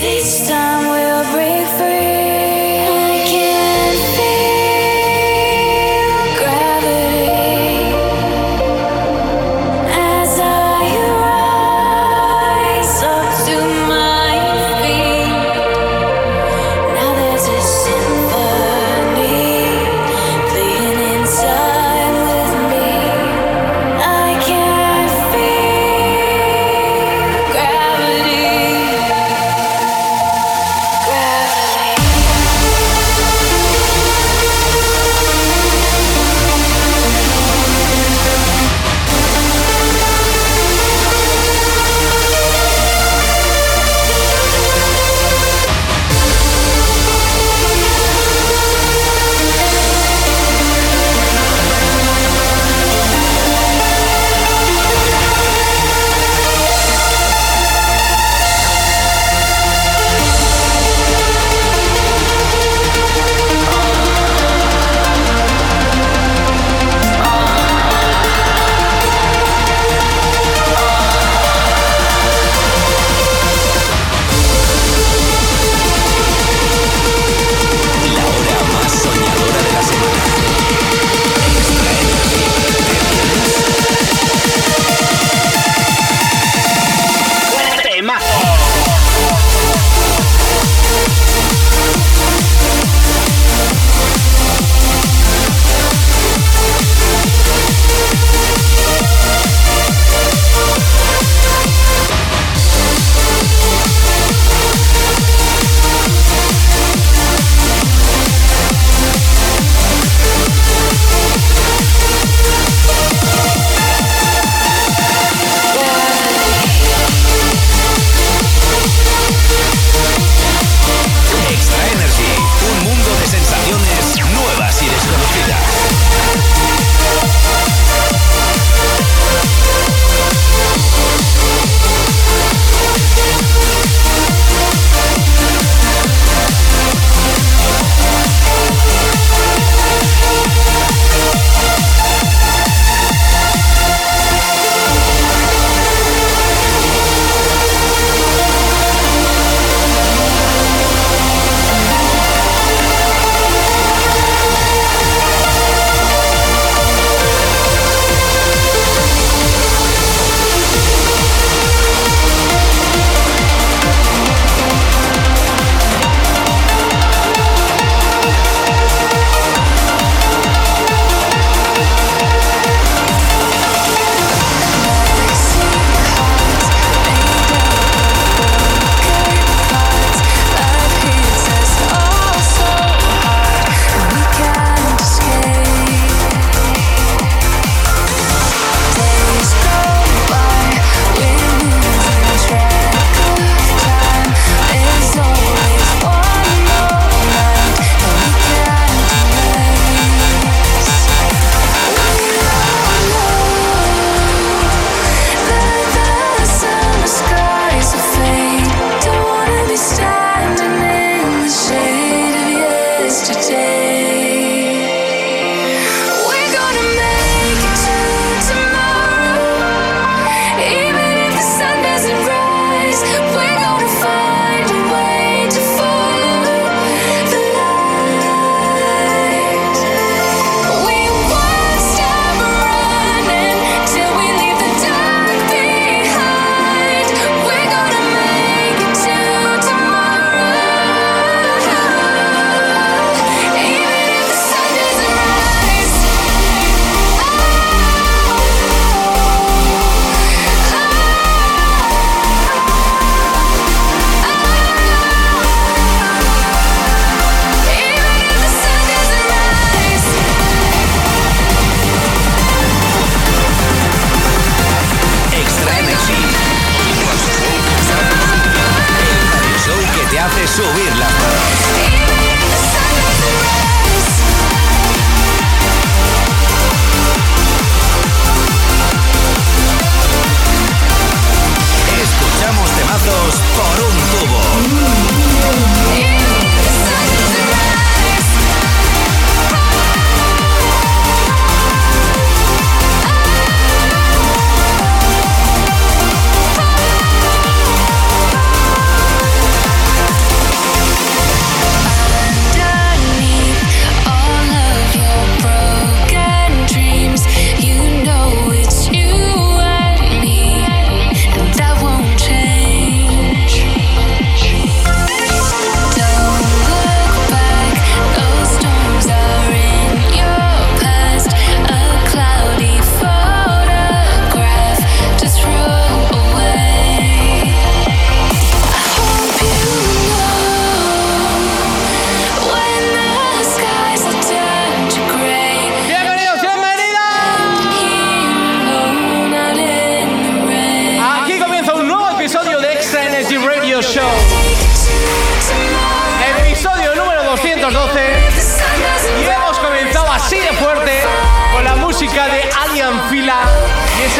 This time we'll break free.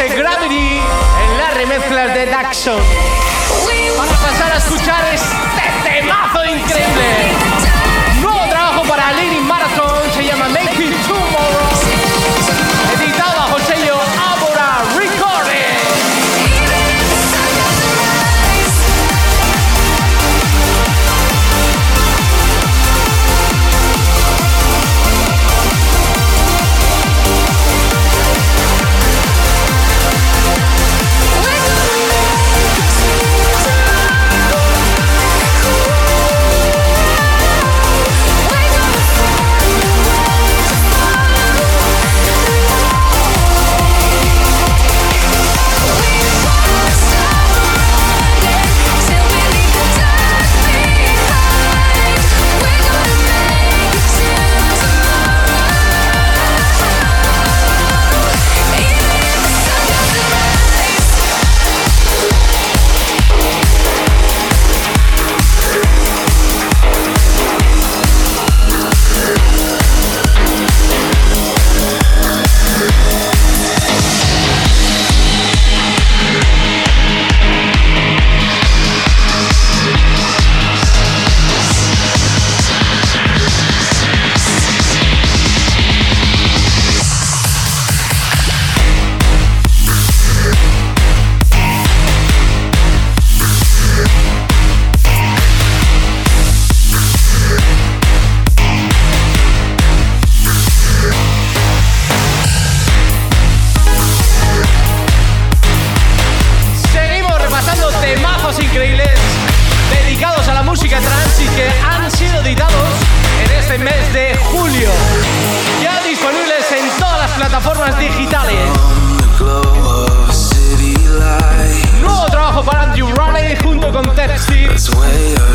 Gravity en las remezclas de Daxon. Vamos a pasar a escuchar It's way up.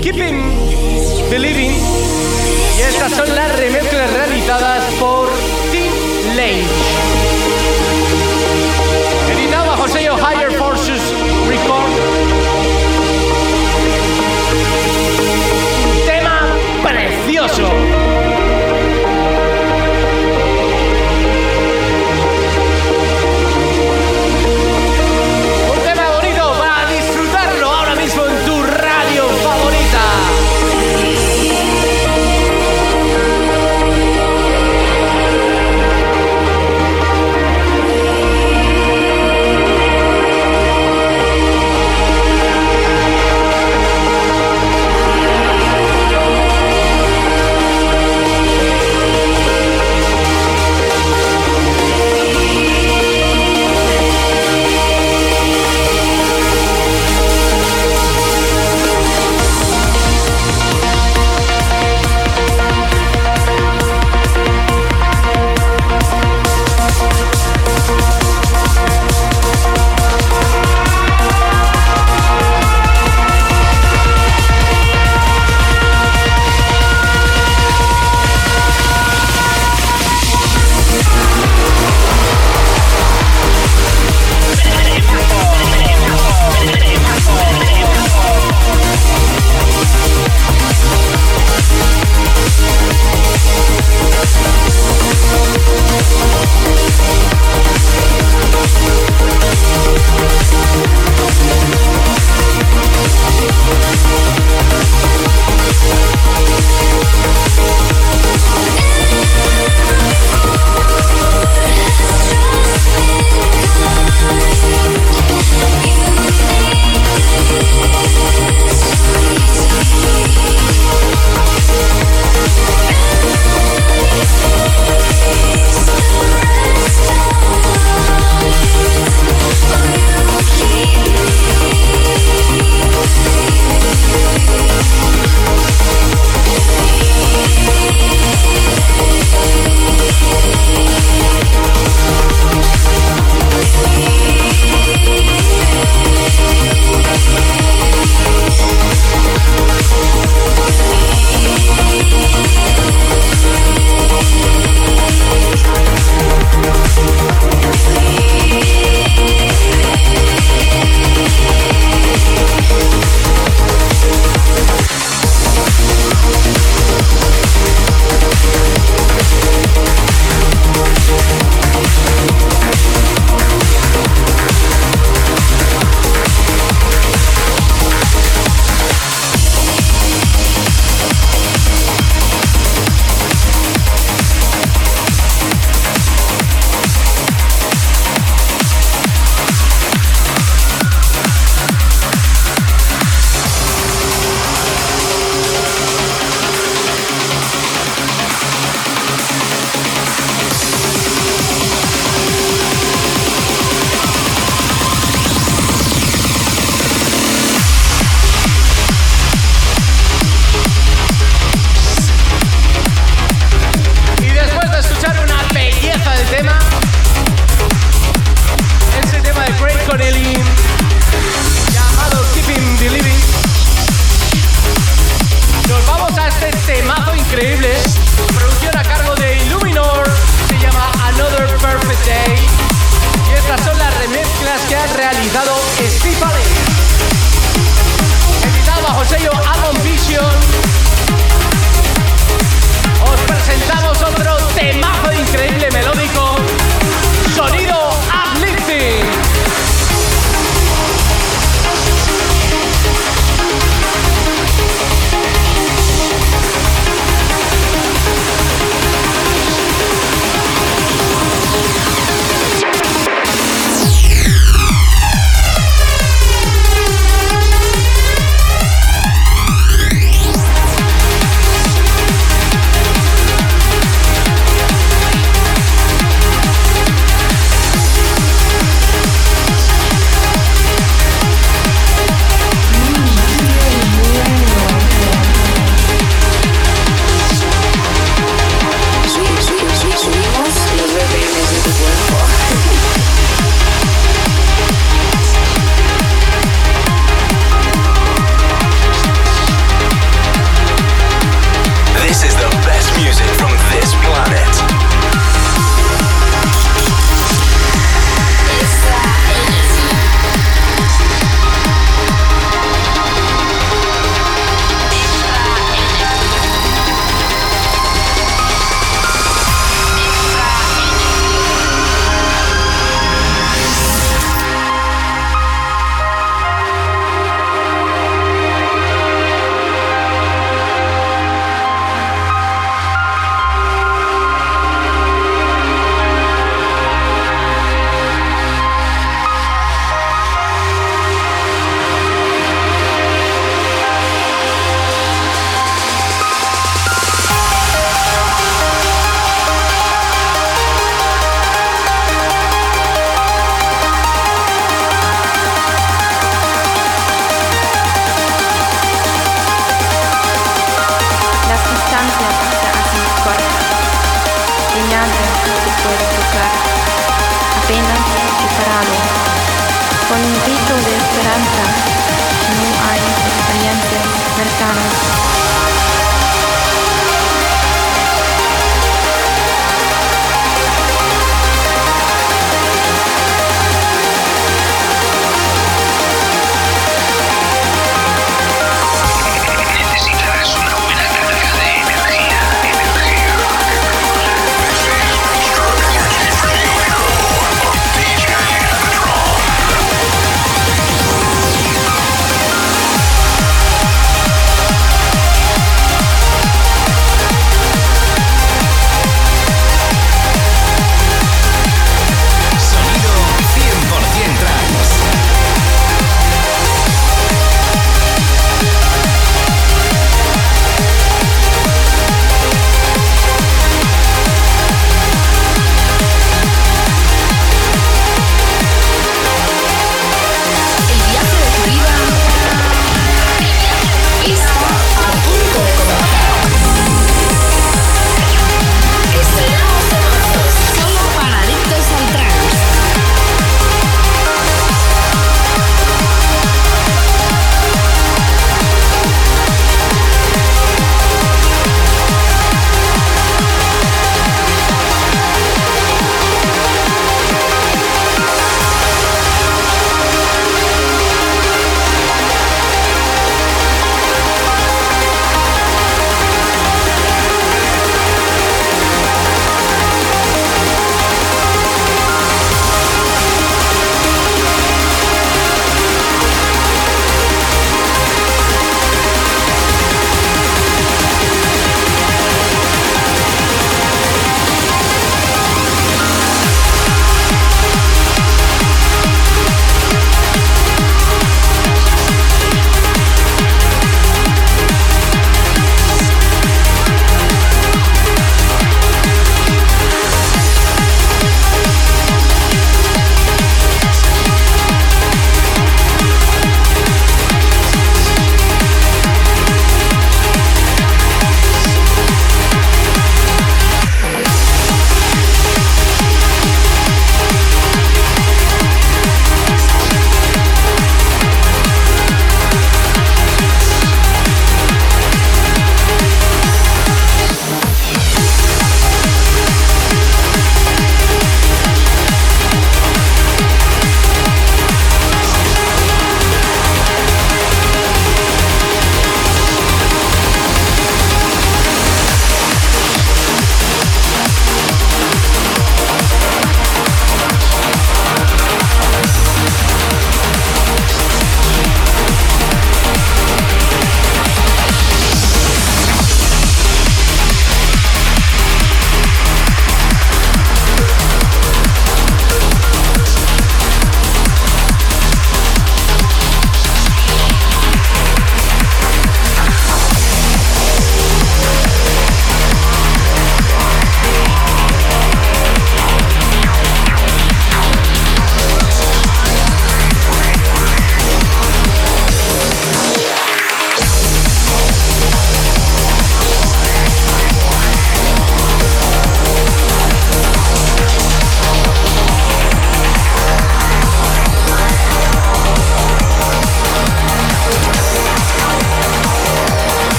Keeping Believing. Y estas son las remezclas realizadas por Tim Lane.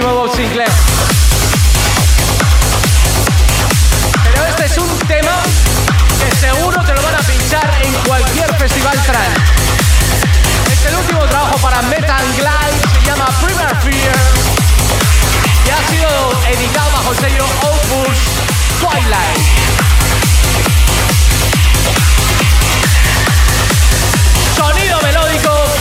Bob Pero este es un tema que seguro te lo van a pinchar en cualquier festival trans. Este es el último trabajo para Metal Glide, se llama Primer Fear y ha sido editado bajo el sello Opus Twilight. Sonido melódico